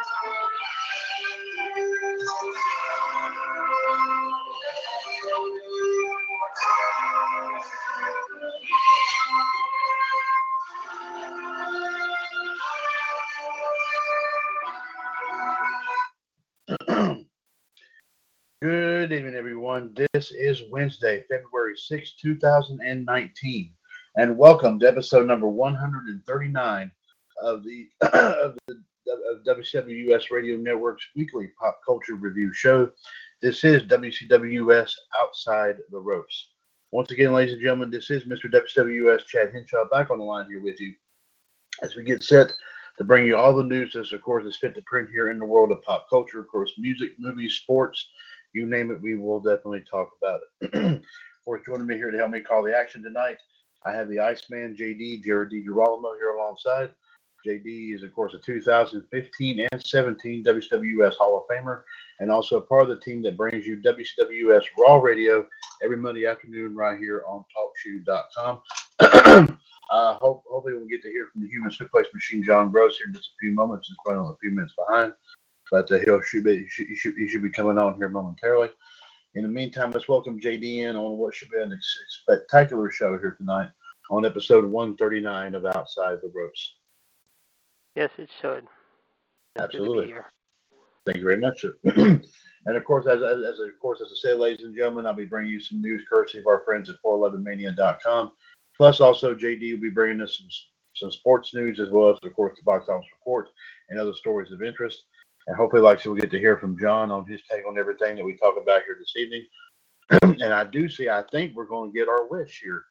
Good evening, everyone. This is Wednesday, February 6, 2019, and welcome to episode number 139 of the of of Radio Network's weekly pop culture review show. This is WCWUS Outside the Ropes. Once again, ladies and gentlemen, this is Mr. WCWUS Chad Henshaw back on the line here with you as we get set to bring you all the news that's, of course, is fit to print here in the world of pop culture. Of course, music, movies, sports, you name it, we will definitely talk about it. of course, joining me here to help me call the action tonight, I have the Iceman, JD, Jared DiGirolamo here alongside. JD is, of course, a 2015 and 17 WWS Hall of Famer, and also a part of the team that brings you WCWS Raw Radio every Monday afternoon right here on TalkShoe.com. uh, hope, hopefully, we'll get to hear from the Human Suplex Machine, John Gross, here in just a few moments. He's running a few minutes behind, but uh, he'll should be he should, he should, he should be coming on here momentarily. In the meantime, let's welcome JD in on what should be an spectacular show here tonight on episode 139 of Outside the Ropes. Yes, it should. It's good to be Absolutely. Thank you very much. sir. and of course, as, as, as of course, as I say, ladies and gentlemen, I'll be bringing you some news courtesy of our friends at 411mania.com. Plus, also, JD will be bringing us some, some sports news as well as, of course, the box office report and other stories of interest. And hopefully, like I said, we'll get to hear from John on his take on everything that we talk about here this evening. and I do see, I think we're going to get our wish here.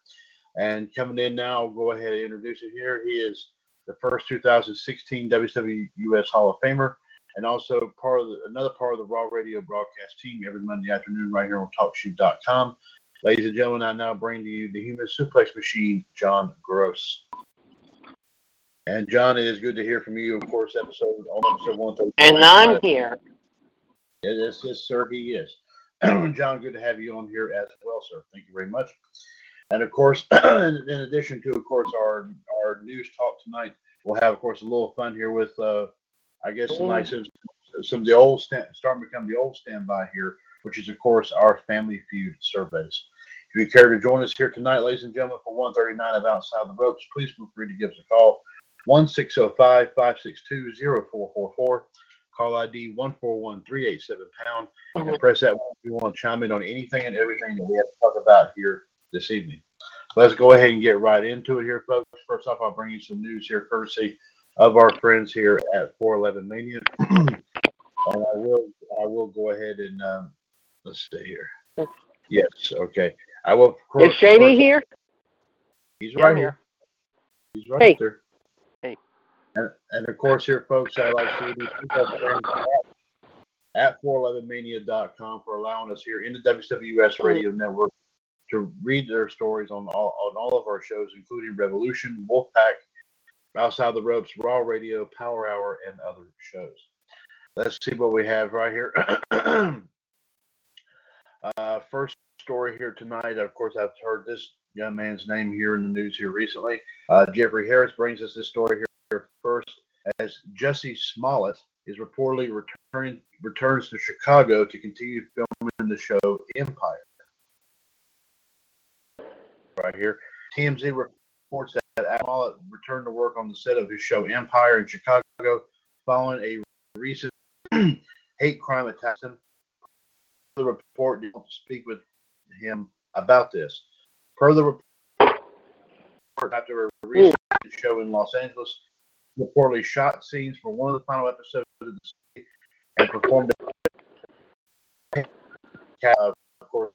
And coming in now, I'll go ahead and introduce it here. He is the first 2016 WWUS Hall of Famer and also part of the, another part of the Raw Radio broadcast team every Monday afternoon right here on TalkShoe.com. Ladies and gentlemen, I now bring to you the Human Suplex Machine, John Gross. And John, it is good to hear from you. Of course, episode on episode one thirty. And I'm here. Yes, yes, sir, he is. John, good to have you on here as well, sir. Thank you very much. And of course, in addition to, of course, our our news talk tonight, we'll have, of course, a little fun here with, uh, I guess, some nice, some of the old stand, starting to become the old standby here, which is, of course, our Family Feud surveys. If you care to join us here tonight, ladies and gentlemen, for 139 of Outside the Ropes, please feel free to give us a call. 1605 562 0444. Call ID 141387 pound. And press that one if you want to chime in on anything and everything that we have to talk about here this evening. Let's go ahead and get right into it here, folks. First off, I'll bring you some news here, courtesy of our friends here at 411 Mania. and I will, I will go ahead and um, let's see here. Yes, okay. I will. Is Shady here? He's right I'm here. He's right Hey. there. Hey. And, and of course, here, folks, I'd like to thank our friends at, at 411mania.com for allowing us here in the WWS Radio Network to read their stories on all, on all of our shows, including Revolution, Wolfpack, Outside the Ropes, Raw Radio, Power Hour, and other shows. Let's see what we have right here. Uh, first story here tonight. Of course, I've heard this young man's name here in the news here recently. Uh, Jeffrey Harris brings us this story here first as Jussie Smollett is reportedly returning returns to Chicago to continue filming the show Empire. Right here, TMZ reports that Smollett returned to work on the set of his show Empire in Chicago following a recent hate crime attack. The report did not speak with him about this. Per the report, after a recent show in Los Angeles, reportedly shot scenes for one of the final episodes of the series and performed it. Of course,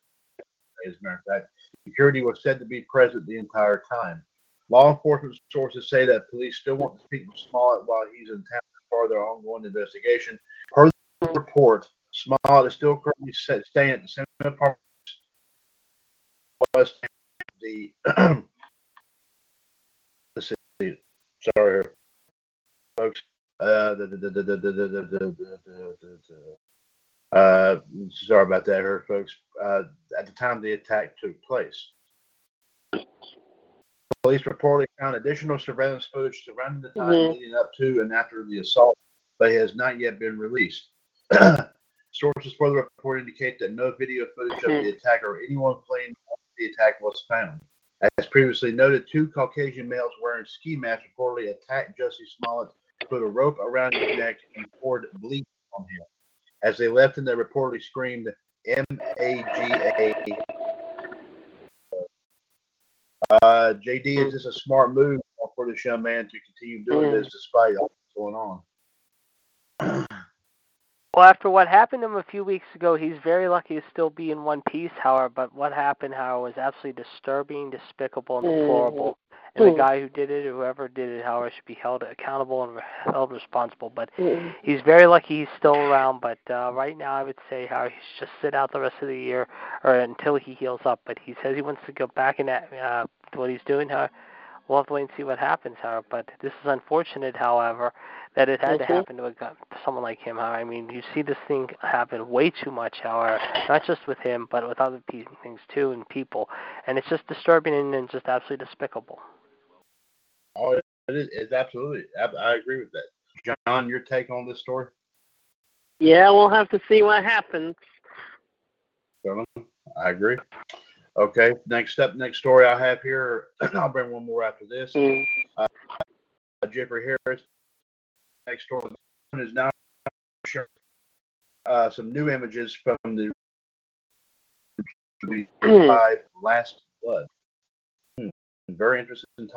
as a matter of fact, security was said to be present the entire time. Law enforcement sources say that police still want to speak with Smollett while he's in town as part of their ongoing investigation. Per the report, Smollett is still currently staying at the same apartment was the let's see, sorry, folks. Uh, the, the, the, the, the, the, the, the, the, the, uh, sorry about that, her folks. Uh, at the time the attack took place, police reportedly found additional surveillance footage surrounding the time Mhm. leading up to and after the assault, but it has not yet been released. Sources for the report indicate that no video footage of the attack or anyone playing the attack was found. As previously noted, two Caucasian males wearing ski masks reportedly attacked Jussie Smollett, put a rope around his neck, and poured bleach on him. As they left him, they reportedly screamed M A G A. Uh, JD, is this a smart move for this young man to continue doing this despite all that's going on? Well, after what happened to him a few weeks ago, he's very lucky to still be in one piece, however, but what happened, however, was absolutely disturbing, despicable, and deplorable. And the guy who did it, whoever did it, however, should be held accountable and held responsible. But he's very lucky he's still around. But uh, right now, I would say how he should just sit out the rest of the year or until he heals up. But he says he wants to go back in that uh, what he's doing. How we'll have to wait and see what happens. However, but this is unfortunate, however, that it had to Mhm. happen to a, guy- someone like him. However, I mean, you see this thing happen way too much. However, not just with him, but with other things too, and people. And it's just disturbing and, and just absolutely despicable. Oh, it is it's absolutely. I, I agree with that. John, your take on this story? Yeah, we'll have to see what happens. I agree. Okay, next up, next story I have here. I'll bring one more after this. Mm. Uh, Jeffrey Harris. Next story is now showing uh, some new images from the five Last Blood. Hmm, Very interesting ti-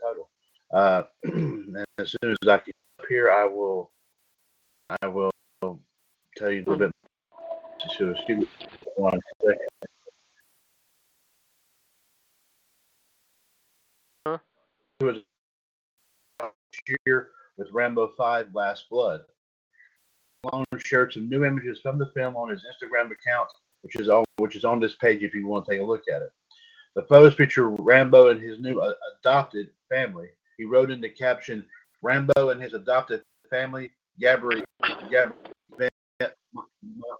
title. Uh, and as soon as I get up here, I will, I will tell you a little bit. So excuse me one second. Huh? It was year with Rambo 5 Last Blood. Stallone shared some new images from the film on his Instagram account, which is on which is on this page if you want to take a look at it. The photos feature Rambo and his new uh, adopted family. He wrote in the caption, "Rambo and his adopted family, Gabriel, Gabriel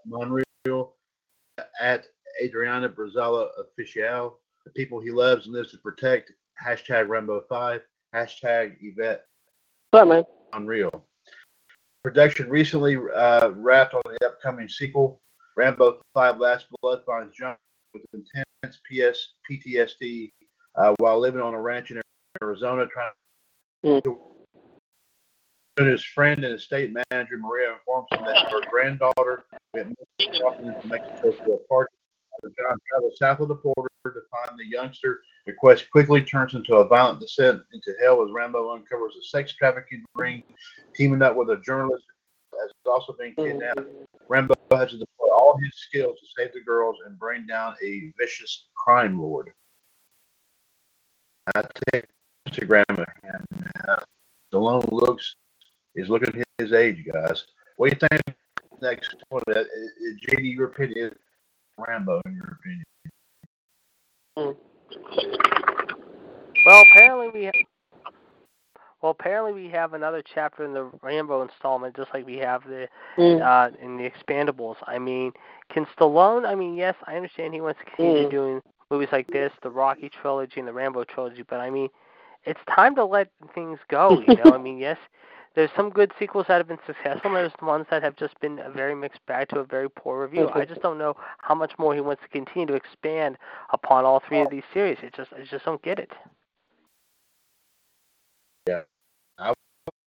Monreal, at Adriana Barraza official, the people he loves and lives to protect. Hashtag Rambo 5, hashtag Yvette What, man? Unreal. Production recently uh, wrapped on the upcoming sequel. Rambo 5 Last Blood finds John with intense PS, PTSD uh, while living on a ranch in Arizona trying hmm. to. His friend and estate manager Maria informs him that her granddaughter went missing walking into Mexico for a party. John travels south of the border to find the youngster. The quest quickly turns into a violent descent into hell as Rambo uncovers a sex trafficking ring, teaming up with a journalist as also being hmm. kidnapped. Rambo has to deploy all his skills to save the girls and bring down a vicious crime lord. I take Instagram of him. Uh, Stallone looks is looking his age, guys. What do you think? Next one, uh, uh, JD, your opinion is Rambo, in your opinion. Well, apparently we. Ha- Well, apparently we have another chapter in the Rambo installment, just like we have the Mm. uh, in the Expendables. I mean, can Stallone? I mean, yes, I understand he wants to continue Mm. doing movies like this, the Rocky trilogy and the Rambo trilogy, but I mean, it's time to let things go. You know, I mean, yes, there's some good sequels that have been successful, and there's ones that have just been a very mixed bag to a very poor review. I just don't know how much more he wants to continue to expand upon all three of these series. It just, I just don't get it. Yeah, I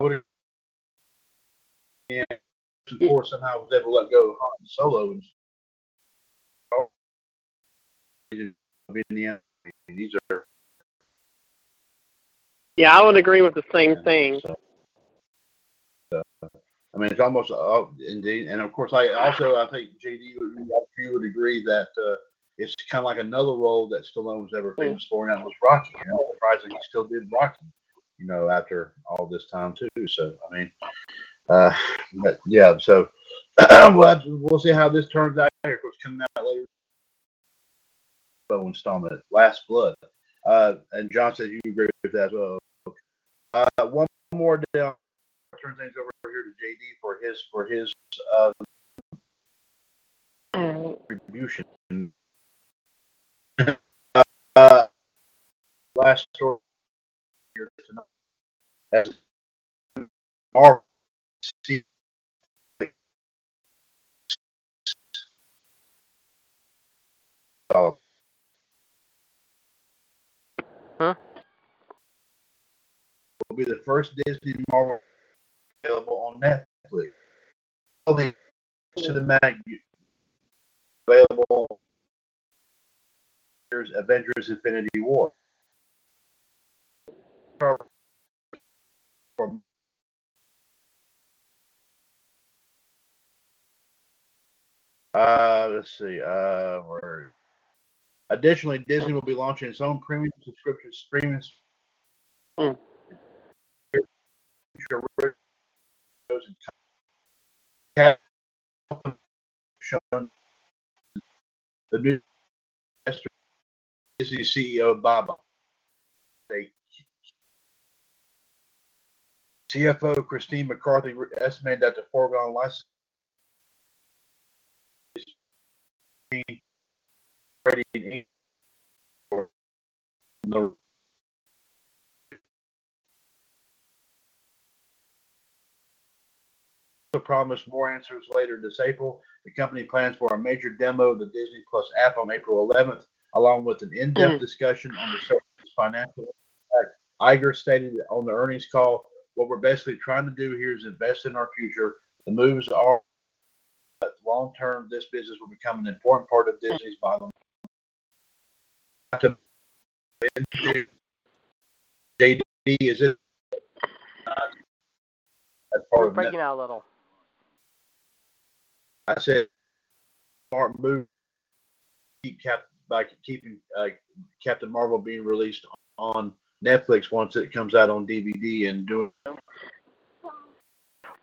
would yeah, before somehow was able to let go of Han Solo and oh, in the end, these are Yeah, I would agree with the same thing. So, so, I mean, it's almost uh, indeed, and of course, I also I think JD would, you would agree that uh, it's kind of like another role that Stallone was ever famous for, and that was Rocky. You know, surprising he still did Rocky. You know, after all this time too. So I mean, uh, but yeah. So we'll we'll see how this turns out. Here, of course, coming out later. installment, Last Blood. Uh, and John says you agree with that as well. Uh, one more down. Turn things over here to JD for his for his uh, contribution. uh, last story here tonight. As Marvel see- Uh, Huh? Will be the first Disney Marvel available on Netflix. To the mag available. Avengers: Infinity War. From uh, let's see. Uh, where additionally, Disney will be launching its own premium subscription streaming. Shown hmm. the new Disney CEO Bob. CFO Christine McCarthy estimated that the foregone license is being the promised more answers later this April. The company plans for a major demo of the Disney Plus app on April 11th, along with an in-depth Mhm. discussion on the service's financial impact. Iger stated on the earnings call, "What we're basically trying to do here is invest in our future. The moves are long term. This business will become an important part of Disney's bottom." To- JD, is it? uh, We're breaking out a little. I said, smart move. Keep Cap by keeping uh, Captain Marvel being released on Netflix once it comes out on DVD and doing.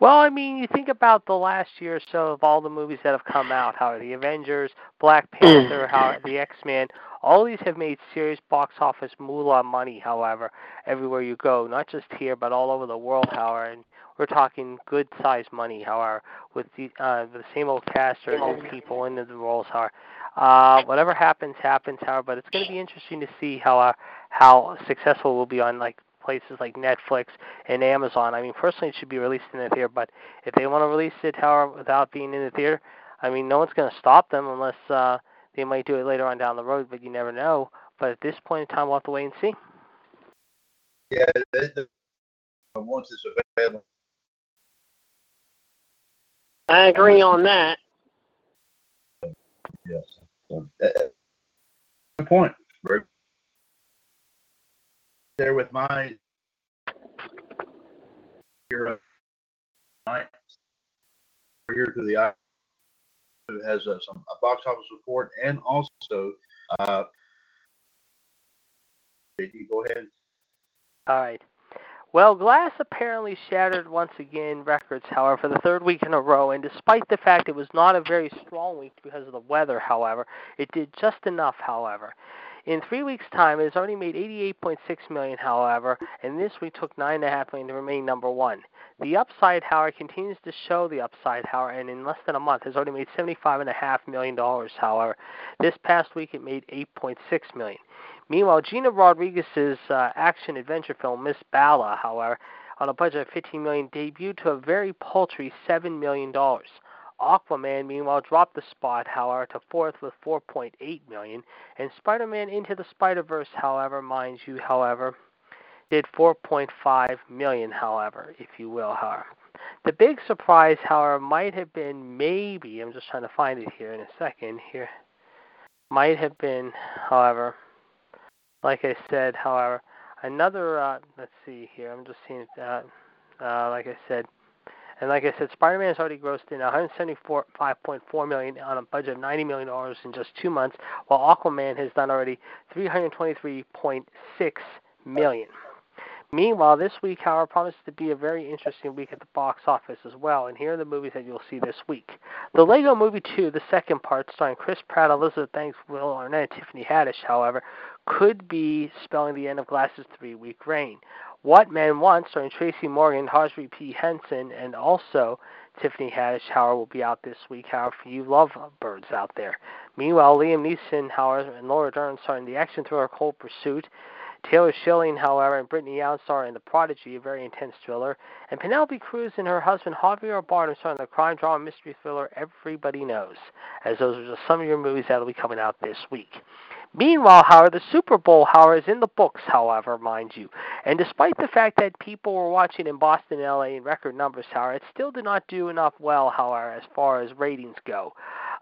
Well, I mean, you think about the last year or so of all the movies that have come out, how the Avengers, Black Panther, how the X Men, all these have made serious box office moolah money. However, everywhere you go, not just here but all over the world. However, and we're talking good sized money. However, with the uh, the same old cast or new people into the roles. However, uh, whatever happens, happens. However, but it's going to be interesting to see how uh, how successful we'll be on like places like Netflix and Amazon. I mean, personally, it should be released in the theater, but if they want to release it, however, without being in the theater, I mean, no one's going to stop them unless uh, they might do it later on down the road, but you never know. But at this point in time, we'll have to wait and see. Yeah, the, the, once it's available. I agree on that. Yes. So, uh, uh, good point. Very there with my here here to the eye. It has uh, some a box office report and also uh, you go ahead. All right. Well, Glass apparently shattered once again records, however, for the third week in a row. And despite the fact it was not a very strong week because of the weather, however, it did just enough, however. In three weeks' time, it has already made 88.6 million, however, and this week took 9.5 million to remain number one. The upside, however, continues to show the upside, however, and in less than a month has already made $75.5 million, however. This past week it made 8.6 million. Meanwhile, Gina Rodriguez's uh, action adventure film Miss Bala, however, on a budget of 15 million, debuted to a very paltry 7 million dollars. Aquaman, meanwhile, dropped the spot, however, to fourth with 4.8 million, and Spider-Man Into the Spider-Verse, however, mind you, however, did 4.5 million, however, if you will, however. The big surprise, however, might have been maybe, I'm just trying to find it here in a second here, might have been, however, like I said, however, another, uh, let's see here, I'm just seeing, uh, uh, like I said, and like I said, Spider-Man has already grossed in 175.4 million on a budget of 90 million dollars in just two months, while Aquaman has done already 323.6 million. Meanwhile, this week, however, promises to be a very interesting week at the box office as well, and here are the movies that you'll see this week. The Lego Movie 2, the second part, starring Chris Pratt, Elizabeth Banks, Will Arnett, and Tiffany Haddish, however, could be spelling the end of Glass's three-week reign. What Men Want, starring Tracy Morgan, Taraji P. Henson, and also Tiffany Haddish, however, will be out this week, however, for you lovebirds out there. Meanwhile, Liam Neeson, however, and Laura Dern starring the action thriller Cold Pursuit, Taylor Schilling, however, and Brittany Young star in The Prodigy, a very intense thriller, and Penelope Cruz and her husband Javier Bardem star in the crime drama mystery thriller Everybody Knows, as those are just some of your movies that will be coming out this week. Meanwhile, however, the Super Bowl, however, is in the books, however, mind you. And despite the fact that people were watching in Boston and LA in record numbers, however, it still did not do enough well, however, as far as ratings go.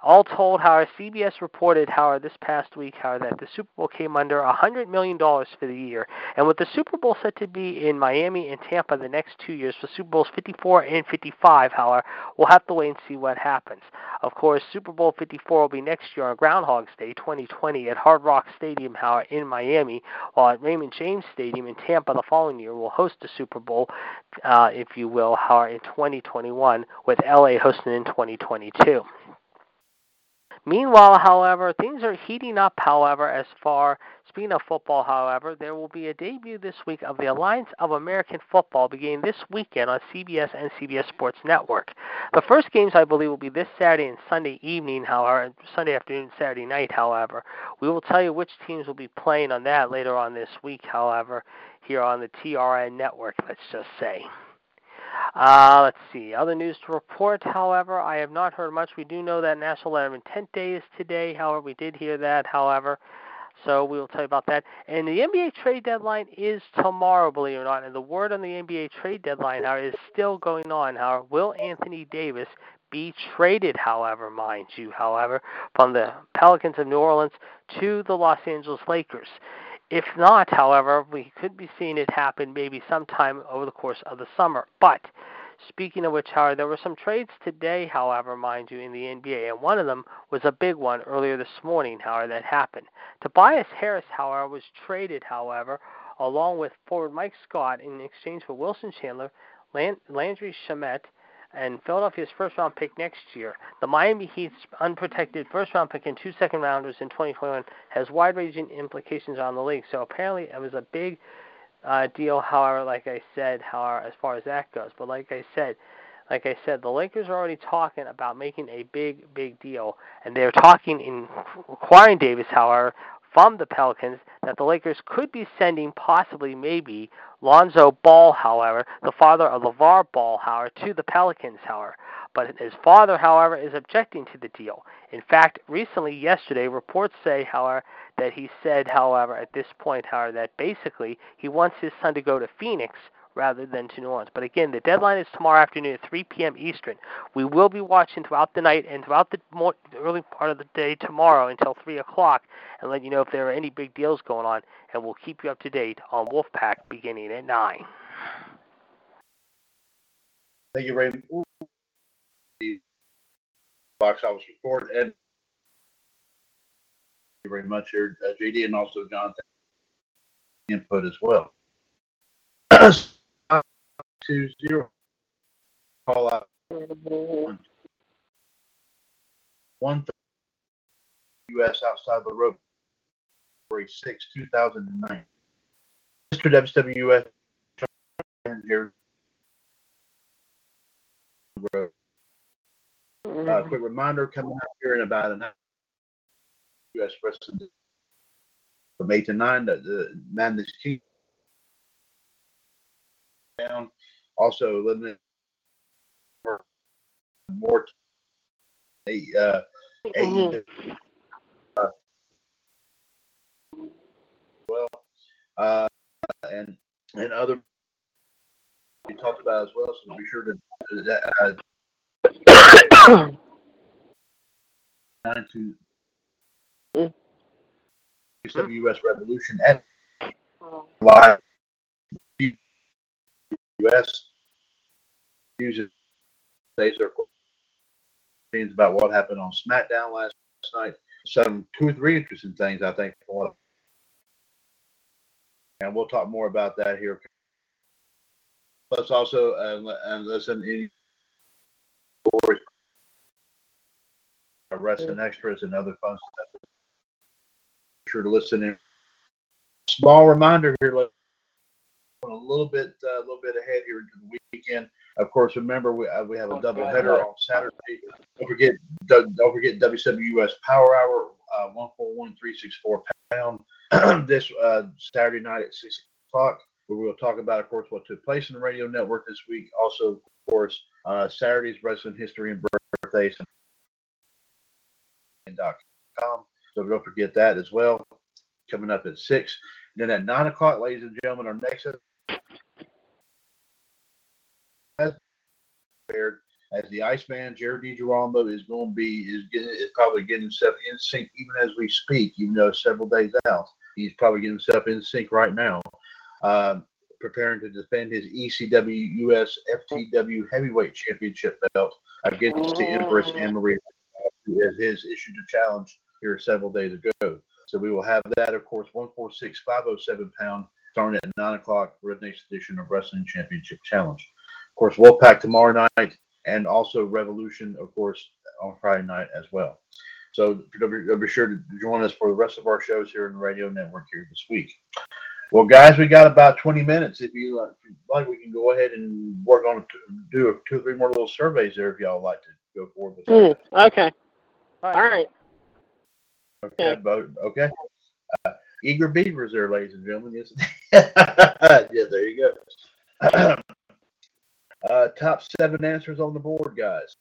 All told, however, CBS reported, however, this past week, however, that the Super Bowl came under $100 million for the year. And with the Super Bowl set to be in Miami and Tampa the next two years for Super Bowls 54 and 55, however, we'll have to wait and see what happens. Of course, Super Bowl 54 will be next year on Groundhog's Day 2020 at Hard Rock Stadium, however, in Miami, while at Raymond James Stadium in Tampa the following year will host the Super Bowl, uh, if you will, however, in 2021, with LA hosting in 2022. Meanwhile, however, things are heating up, however, as far speaking of football, however, there will be a debut this week of the Alliance of American Football beginning this weekend on CBS and CBS Sports Network. The first games I believe will be this Saturday and Sunday evening, however, Sunday afternoon, Saturday night, however. We will tell you which teams will be playing on that later on this week, however, here on the TRN network, let's just say. Uh, let's see. Other news to report, however, I have not heard much. We do know that National Letter of Intent Day is today. However, we did hear that, however. So we will tell you about that. And the NBA trade deadline is tomorrow, believe it or not. And the word on the NBA trade deadline, however, is still going on. However, will Anthony Davis be traded, however, mind you, however, from the Pelicans of New Orleans to the Los Angeles Lakers? If not, however, we could be seeing it happen maybe sometime over the course of the summer. But speaking of which, however, there were some trades today, however, mind you, in the NBA, and one of them was a big one earlier this morning, however, that happened. Tobias Harris, however, was traded, however, along with forward Mike Scott in exchange for Wilson Chandler, Landry Shamet, and Philadelphia's first round pick next year. The Miami Heat's unprotected first round pick and two second rounders in 2021 has wide ranging implications on the league. So apparently it was a big uh, deal, however, like I said, however, as far as that goes. But like I said, like I said, the Lakers are already talking about making a big, big deal, and they're talking in acquiring Davis, however, from the Pelicans that the Lakers could be sending possibly maybe Lonzo Ball, however, the father of LaVar Ball, however, to the Pelicans, however. But his father, however, is objecting to the deal. In fact, recently, yesterday, reports say, however, that he said, however, at this point, however, that basically he wants his son to go to Phoenix rather than to Orleans. But again, the deadline is tomorrow afternoon at 3 p.m. Eastern. We will be watching throughout the night and throughout the more, early part of the day tomorrow until 3 o'clock and let you know if there are any big deals going on, and we'll keep you up to date on Wolfpack beginning at 9. Thank you much. Box office report, and thank you very much here, uh, JD, and also Jonathan input as well. two zero. Call out one. One U.S. outside the rope. February 6, 2009. Mr. WWF here. Uh, quick reminder coming up here in about an hour. U.S. Wrestling from 8 to 9, the, the Madness King down. Also, limited more, more eight, uh, eight, uh, well, uh, and and other we talked about as well. So be sure to uh, to WS Revolution and live US uses they circle things about what happened on SmackDown last night. Some two or three interesting things I think. And we'll talk more about that here. Plus, also, uh, and listen, any wrestling extras and other fun stuff. Be sure to listen in. Small reminder here, a little bit, uh, a little bit ahead here into the weekend. Of course, remember we uh, we have a double header on Saturday. Don't forget, don't, forget WWS Power Hour, uh, one four one three six four pound this uh, Saturday night at six o'clock. Where we'll talk about, of course, what took place in the radio network this week. Also, of course, uh, Saturday's wrestling history and birthdays. And com. So don't forget that as well. Coming up at six. And then at nine o'clock, ladies and gentlemen, our next as the Iceman, Jared DiGirolamo is going to be is getting is probably getting himself in sync even as we speak, even though it's several days out. He's probably getting himself in sync right now, um, preparing to defend his ECW US FTW Heavyweight Championship belt against the Empress Anne Marie, who has his issued a challenge here several days ago. So we will have that, of course, 146 507 pound starting at 9 o'clock the next edition of Wrestling Championship Challenge. Of course, Wolfpack tomorrow night and also Revolution, of course, on Friday night as well. So be sure to join us for the rest of our shows here in the radio network here this week. Well, guys, we got about 20 minutes. If you like, we can go ahead and work on do two or three more little surveys there if y'all like to go forward with that. Mm, okay. All right. Okay. Yeah. Okay. Uh, eager beavers there, ladies and gentlemen. Yes. yeah, there you go. uh, top seven answers on the board, guys.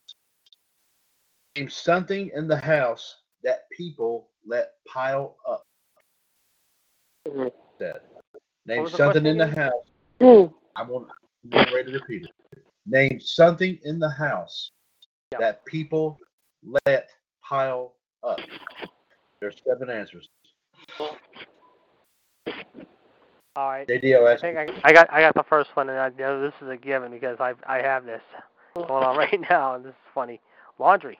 Name something in the house that people let pile up. Mm-hmm. That. Name something in the house. Mm. I'm, on, I'm ready to repeat it. Name something in the house yeah. that people let pile up. There's seven answers. All right. JDO, I think I, I, got I got the first one, and I know this is a given because I I have this going on right now, and this is funny. Laundry.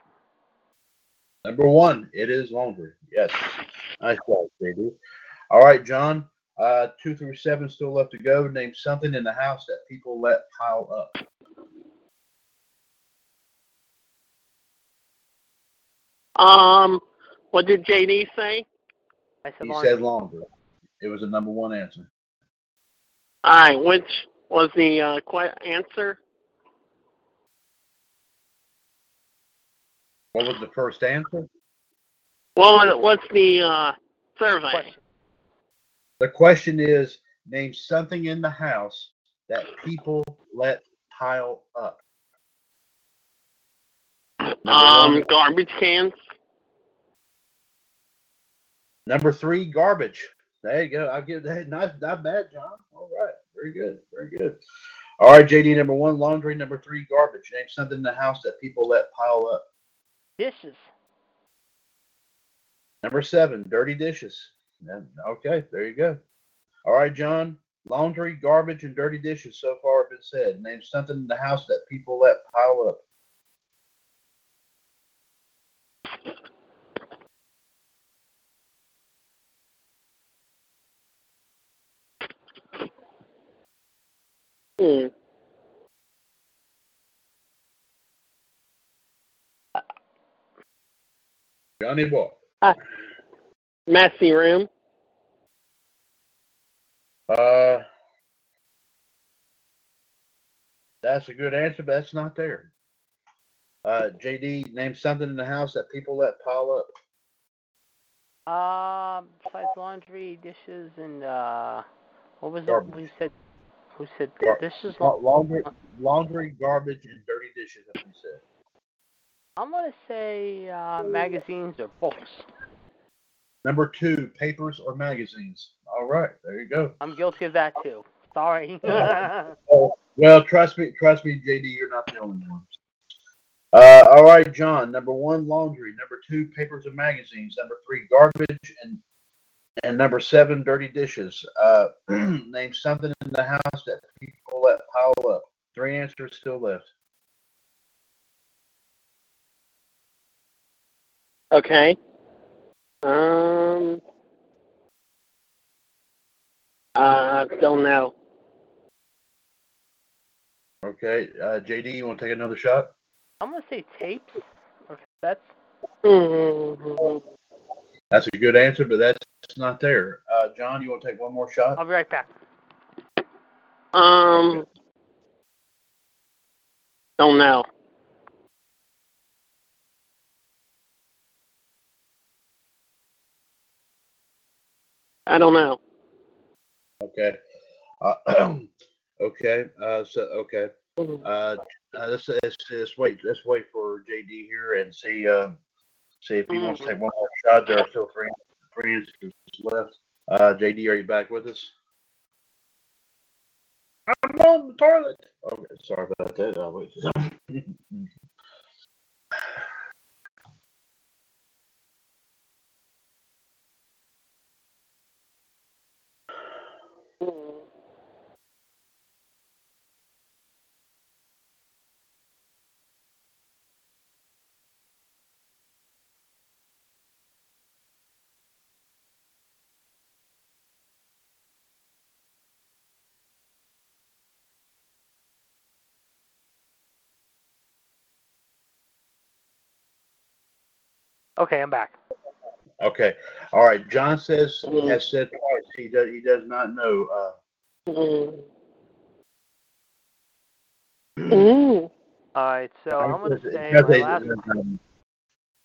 Number one, it is laundry. Yes. Nice job, JD. All right, John. Uh, two through seven still left to go. Name something in the house that people let pile up. Um, what did JD say? I said he laundry. said laundry. It was a number one answer. All right, which was the uh, answer? What was the first answer? Well, what's the uh, survey? Question. The question is name something in the house that people let pile up. Number um, one. garbage cans. Number three, garbage. There you go. I'll give that. Not, not bad, John. All right. Very good. Very good. All right, JD, number one, laundry. Number three, garbage. Name something in the house that people let pile up. Dishes. Number seven, dirty dishes. Okay, there you go. All right, John. Laundry, garbage, and dirty dishes so far have been said. Name something in the house that people let pile up. Hmm. Johnny what? Uh, messy room. Uh, that's a good answer, but that's not there. Uh, JD, name something in the house that people let pile up. Um, besides laundry, dishes, and uh, what was Garbage. it? We said, who said Gar- dishes? La- Laundry, laundry, garbage, and dirty dishes. As we said. I'm gonna say uh, magazines or books. Number two, papers or magazines. All right, there you go. I'm guilty of that too. Sorry. Oh, well, trust me, trust me, JD, you're not the only one. Uh, all right, John. Number one, laundry. Number two, papers and magazines. Number three, garbage, and and number seven, dirty dishes. Uh, name something in the house that people let pile up. Three answers still left. Okay. Um. Uh, don't know. Okay, uh, JD, you want to take another shot? I'm gonna say tapes. Okay, that's Mhm. That's a good answer, but that's not there. Uh, John, you want to take one more shot? I'll be right back. Um. Don't know. I don't know. Okay. Uh, okay. Uh, so okay. Uh, uh, let's, let's let's wait. Let's wait for JD here and see uh, see if he wants to take one more shot. There are still three answers left. Uh, JD, are you back with us? I'm on the toilet. Okay, sorry about that. I'll wait. Okay, I'm back. Okay. All right. John says has said twice he does he does not know. Uh, Mm. Mm. All right, so I'm gonna say because my last. um,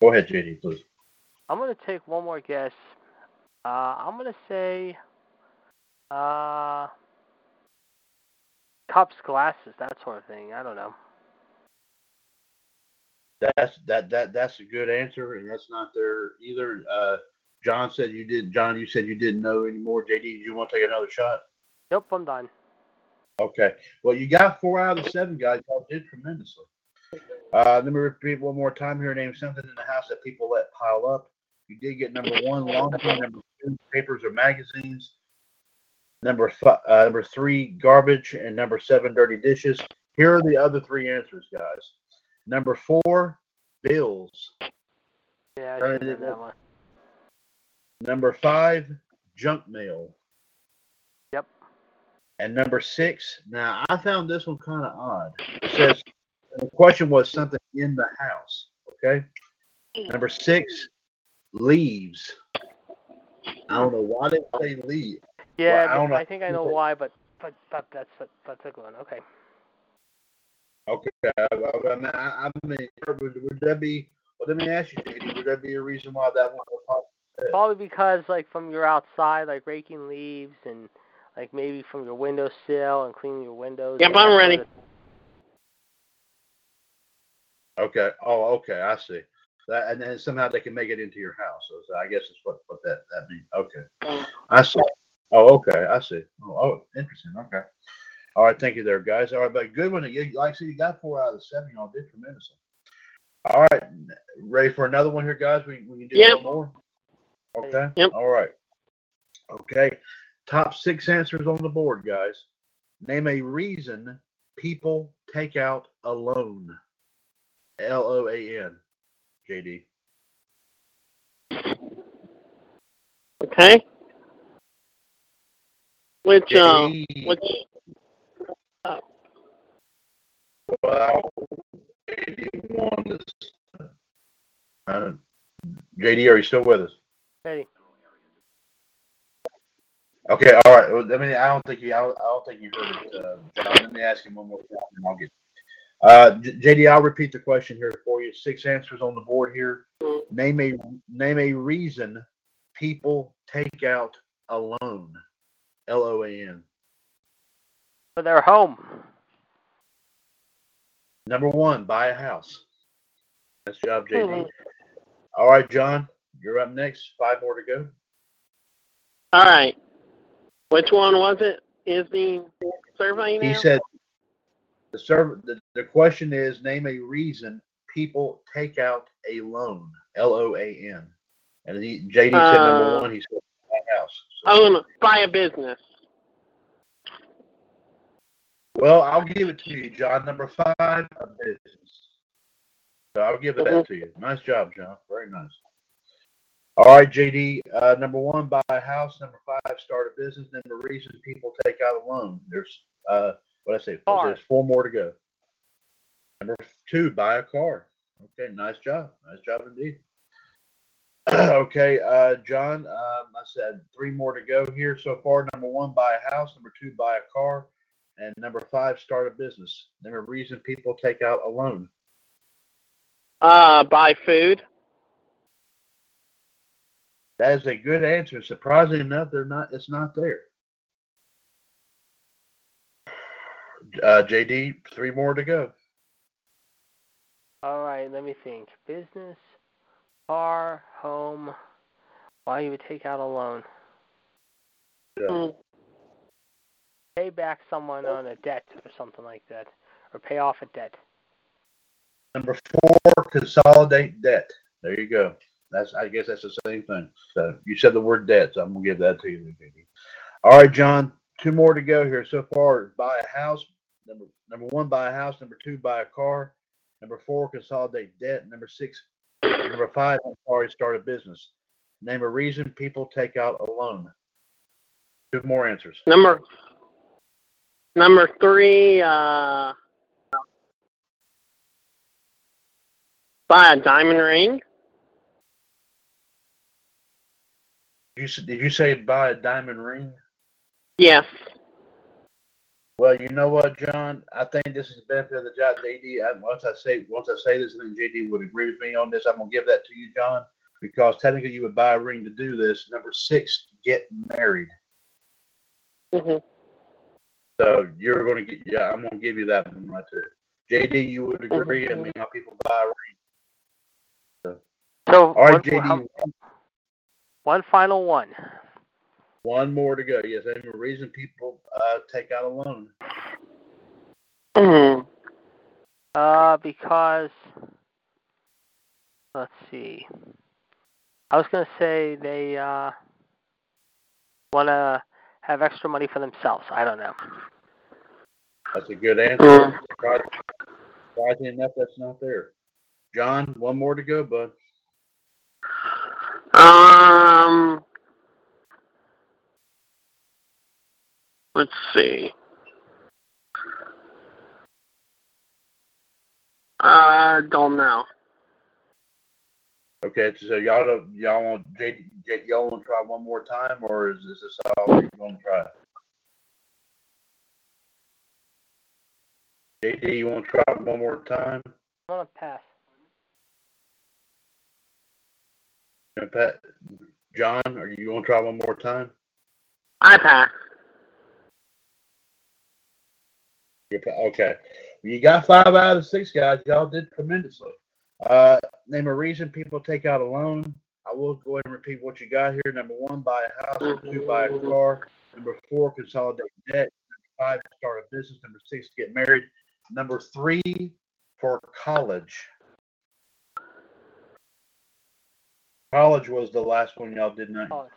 Go ahead, JD, please. I'm gonna take one more guess. Uh, I'm gonna say, uh, cups, glasses, that sort of thing. I don't know. That's that that that's a good answer, and that's not there either. Uh, John said you did. John, you said you didn't know anymore. JD, do you want to take another shot? Nope, I'm done. Okay. Well, you got four out of seven guys. Y'all did tremendously. Uh, let me repeat one more time here. Name something in the house that people let pile up. You did get number one, laundry. Number two, papers or magazines. Number five, uh, number three, garbage, and number seven, dirty dishes. Here are the other three answers, guys. Number four, bills. Yeah, I Alright, should have then- that one. Number five, junk mail. Yep. And number six, now I found this one kind of odd. It says the question was something in the house. Okay. Number six, leaves. I don't know why they say leave. Yeah, I don't. I think I know why, but but but that's that's a good one. Okay. Okay. I, I, mean, I, I mean, would, would that be? Well, let me ask you, JD, would that be a reason why that one was possible? Probably because like from your outside, like raking leaves and like maybe from your windowsill and cleaning your windows. Yep, I'm ready. Okay. Oh, okay. I see. That, and then somehow they can make it into your house. So, so I guess that's what, what that, that means. Okay. I see. Oh, okay. I see. Oh, oh, interesting. Okay. All right. Thank you there, guys. All right. But good one. You, like I said, you got four out of the seven. Y'all did tremendously. All right. Ready for another one here, guys? We, we can do Yep. one more? Okay. Yep. All right. Okay. Top six answers on the board, guys. Name a reason people take out a loan. L O A N. JD. Okay. Which uh, JD. JD won this. JD, are you still with us? Ready. Okay, all right. Well, I mean, I don't think you. I don't, I don't think you heard it, uh, John. Let me ask him one more time, and I'll get. Uh, J- JD, I'll repeat the question here for you. Six answers on the board here. Name a name a reason people take out a loan. L O A N. For their home. Number one, buy a house. Nice job, JD. Mhm. All right, John, you're up next. Five more to go. All right. Which one was it? Is the survey now? He said the serv the, the question is name a reason people take out a loan. L O A N. And he, JD said number Uh, one. He said buy a house. So- Own, buy a business. Well, I'll give it to you, John. Number five, a business. So I'll give it Mhm. that to you. Nice job, John. Very nice. All right, JD. Uh, number one, buy a house. Number five, start a business. Number reason people take out a loan. There's uh, what I say. There's four more to go. Number two, buy a car. Okay, nice job. Nice job indeed. okay, uh, John. Um, I said three more to go here so far. Number one, buy a house. Number two, buy a car. And number five, start a business. Number reason people take out a loan. Uh, buy food. That is a good answer. Surprisingly enough, they're not. It's not there. Uh, JD, three more to go. All right, let me think. Business, car, home. Why would you would take out a loan? Yeah. Pay back someone on a debt or something like that, or pay off a debt. Number four, consolidate debt. There you go. That's. I guess that's the same thing. So you said the word debt, so I'm gonna give that to you, JD. All right, John. Two more to go here so far. Buy a house. Number number one, buy a house. Number two, buy a car. Number four, consolidate debt. Number six, number five, sorry, start a business. Name a reason people take out a loan. Two more answers. Number number three, uh, buy a diamond ring. Did you, did you say buy a diamond ring? Yes. Well, you know what, John? I think this is the benefit of the job, JD. I, once I say once I say this, I think JD would agree with me on this. I'm gonna give that to you, John, because technically you would buy a ring to do this. Number six, get married. hmm So you're gonna get. Yeah, I'm gonna give you that one right there. JD, you would agree? I mean, how people buy a ring. So All right, one, JD. how- one final one. One more to go. Yes, that's the reason people uh, take out a loan. hmm Uh, because let's see. I was gonna say they uh want to have extra money for themselves. I don't know. That's a good answer. Mm. Surprising surprising enough, that's not there. John, one more to go, bud. Um, let's see. I don't know. Okay, so y'all don't, y'all want J, J, y'all want to try one more time, or is this is all you're going to try? JD, you want to try one more time? I'm gonna pass. And Pat, John, are you going to try one more time? I pass. You're Okay, you got five out of six guys. Y'all did tremendously. Uh, name a reason people take out a loan. I will go ahead and repeat what you got here. Number one, buy a house. Number two, buy a car. Number four, consolidate debt. Number five, start a business. Number six, get married. Number three, for college. College was the last one y'all did not.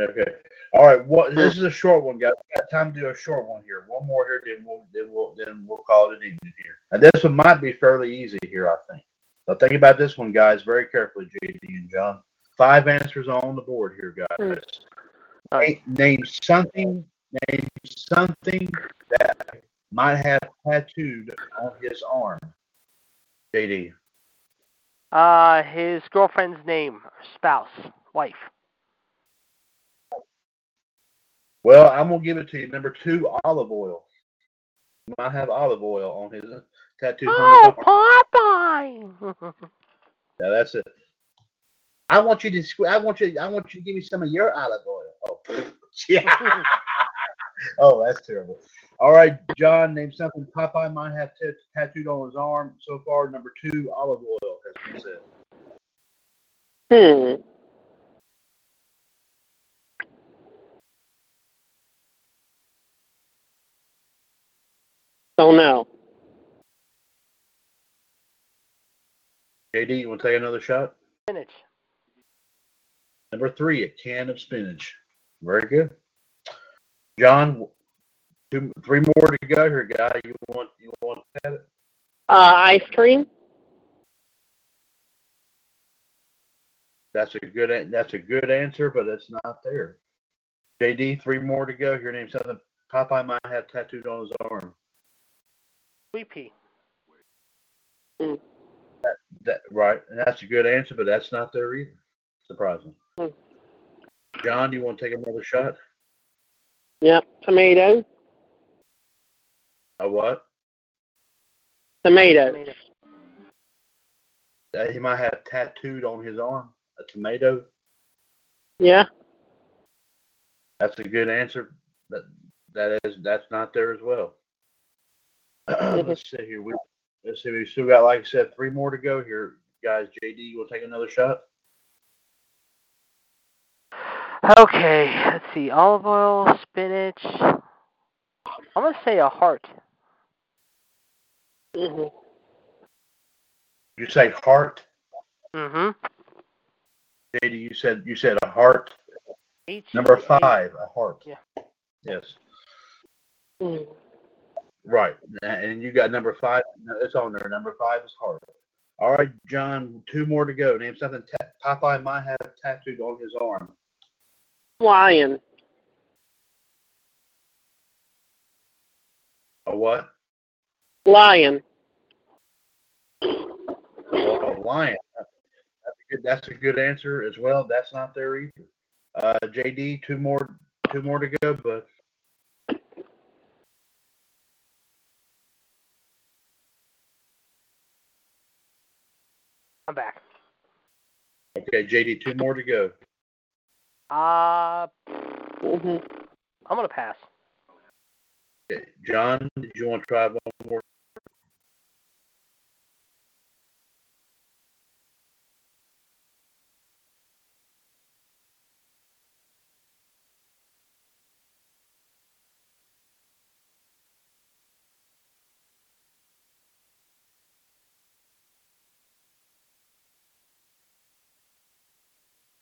Okay. All right. What? This is a short one, guys. We got time to do a short one here. One more here, then we'll then we'll then we'll call it an evening here. And this one might be fairly easy here, I think. So think about this one, guys, very carefully, JD and John. Five answers on the board here, guys. Alright. Name, name something. Name something that might have tattooed on his arm. JD. Uh, his girlfriend's name, spouse, wife. Well, I'm gonna give it to you. Number two, Olive Oyl. He might have Olive Oyl on his uh, tattoo. Oh, Popeye! Yeah, that's it. I want you to. squ- I want you. I want you to give me some of your olive oil. Oh, yeah. oh, that's terrible. All right, John, name something Popeye might have t- tattooed on his arm. So far, number two, Olive Oyl has been said. Hmm. Don't know. JD, you want to take another shot? Spinach. Number three, a can of spinach. Very good. John, two, three more to go here, guy. You want you want to have it? Uh, ice cream. That's a good that's a good answer, but it's not there. JD, three more to go. Your name something Popeye might have tattooed on his arm. Swee'Pea. That right, and that's a good answer, but that's not there either. Surprising. Hmm. John, do you want to take another shot? Yep. Tomato. A what? Tomato. Tomato. That he might have tattooed on his arm a tomato. Yeah. That's a good answer. That that is that's not there as well. let's see here. We let's see. We still got, like I said, three more to go here, guys. JD, you will take another shot. Okay, let's see. Olive Oyl, spinach. I'm gonna say a heart. hmm You say heart. Mm-hmm. JD, you said you said a heart. H Number five, a heart. Yeah. Yes. Mm. Right. And you got number five. No, it's on there. Number five is heart. All right, John. Two more to go. Name something ta- Popeye might have tattooed on his arm. Lion. A what? Lion. A lion. That's a good. That's a good answer as well. That's not there either. Uh, JD, two more. Two more to go, but I'm back. okay, JD, two more to go. Uh, hmm I'm gonna pass. Okay, John, did you want to try one more?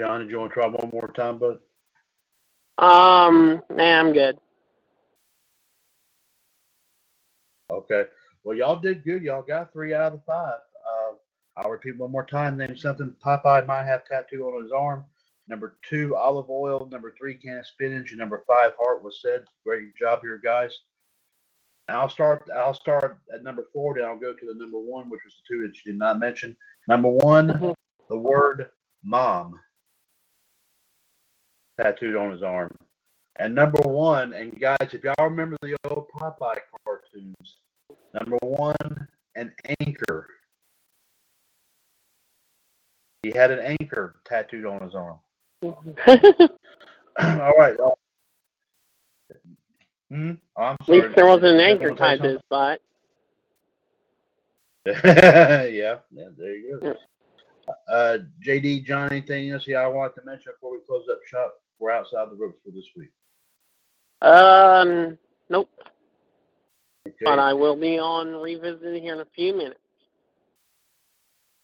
John, did you want to try one more time, bud? Um. Nah, I'm good. Okay. Well, y'all did good. Y'all got three out of the five. Uh, I'll repeat one more time. Name something Popeye might have tattoo on his arm. Number two, Olive Oyl. Number three, can of spinach. And number five, heart was said. Great job here, guys. I'll start. I'll start at number four. Then I'll go to the number one, which was the two that you did not mention. Number one, Mhm. the word mom tattooed on his arm. And number one, and guys, if y'all remember the old Popeye cartoons, number one, an anchor. He had an anchor tattooed on his arm. All right. uh, Hmm? I'm At least there wasn't an anchor tied to his butt. yeah, yeah, there you go. Uh, JD, John, anything else y'all want to mention before we close up shop? We're outside the ropes for this week. Um. Nope. Okay. But I will be on revisiting here in a few minutes.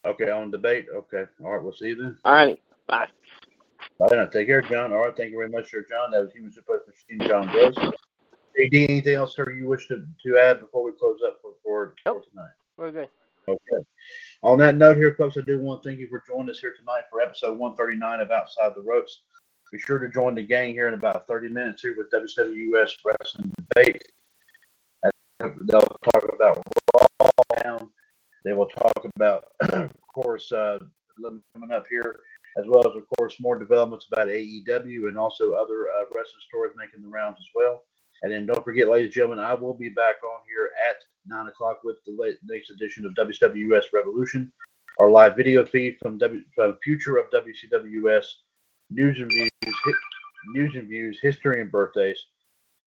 Okay, on debate. Okay. All right, we'll see you then. All right. Bye. Bye now. Take care, John. All right, thank you very much, sir, John. That was Human Suplex Machine John Gross. JD, anything else, sir, you wish to, to add before we close up for, for, for Nope. tonight? We're good. Okay. On that note here, folks, I do want to thank you for joining us here tonight for episode 139 of Outside the Ropes. Be sure to join the gang here in about 30 minutes here with WWS Wrestling Debate. They'll talk about Raw. They will talk about, of course, uh, coming up here as well as, of course, more developments about AEW and also other uh, wrestling stories making the rounds as well. And then don't forget, ladies and gentlemen, I will be back on here at 9 o'clock with the next edition of WWS Revolution, our live video feed from, w, from Future of WCWUS, news and views, hit, news and views, history and birthdays,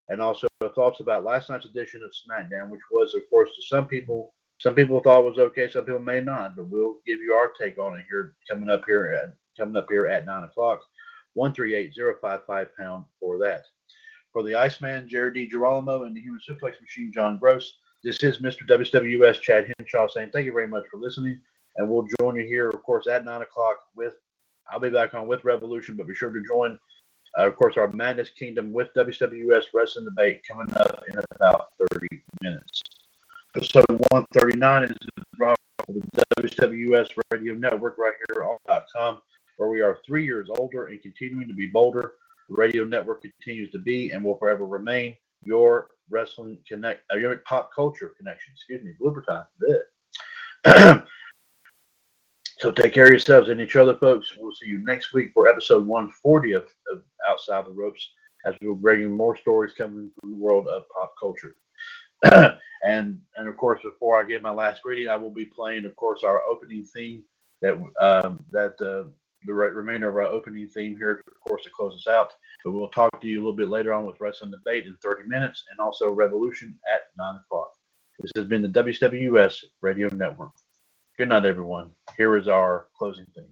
and also thoughts about last night's edition of SmackDown, which was, of course, to some people, some people thought was okay, some people may not, but we'll give you our take on it here coming up here at coming up here at nine o'clock. One three eight zero five five pound for that. For the Iceman, Jared DiGirolamo, and the Human Suplex Machine, John Gross. This is Mr. WCWUS Chad Henshaw saying thank you very much for listening, and we'll join you here, of course, at nine o'clock with. I'll be back on with Revolution, but be sure to join uh, of course, our Madness Kingdom with WWS Wrestling Debate coming up in about 30 minutes. Episode 139 is brought the WWS Radio Network right here on .com, where we are three years older and continuing to be bolder. The radio network continues to be and will forever remain your wrestling connect, uh, your pop culture connection. Excuse me, blooper time. So take care of yourselves and each other, folks. We'll see you next week for episode 140 of, of Outside the Ropes as we'll bring you more stories coming from the world of pop culture. and and of course, before I give my last greeting, I will be playing, of course, our opening theme that um, that uh, the remainder of our opening theme here, of course, to close us out. But we'll talk to you a little bit later on with Wrestling Debate in 30 minutes and also Revolution at 9 o'clock. This has been the WWS Radio Network. Good night, everyone. Here is our closing theme.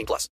18 plus.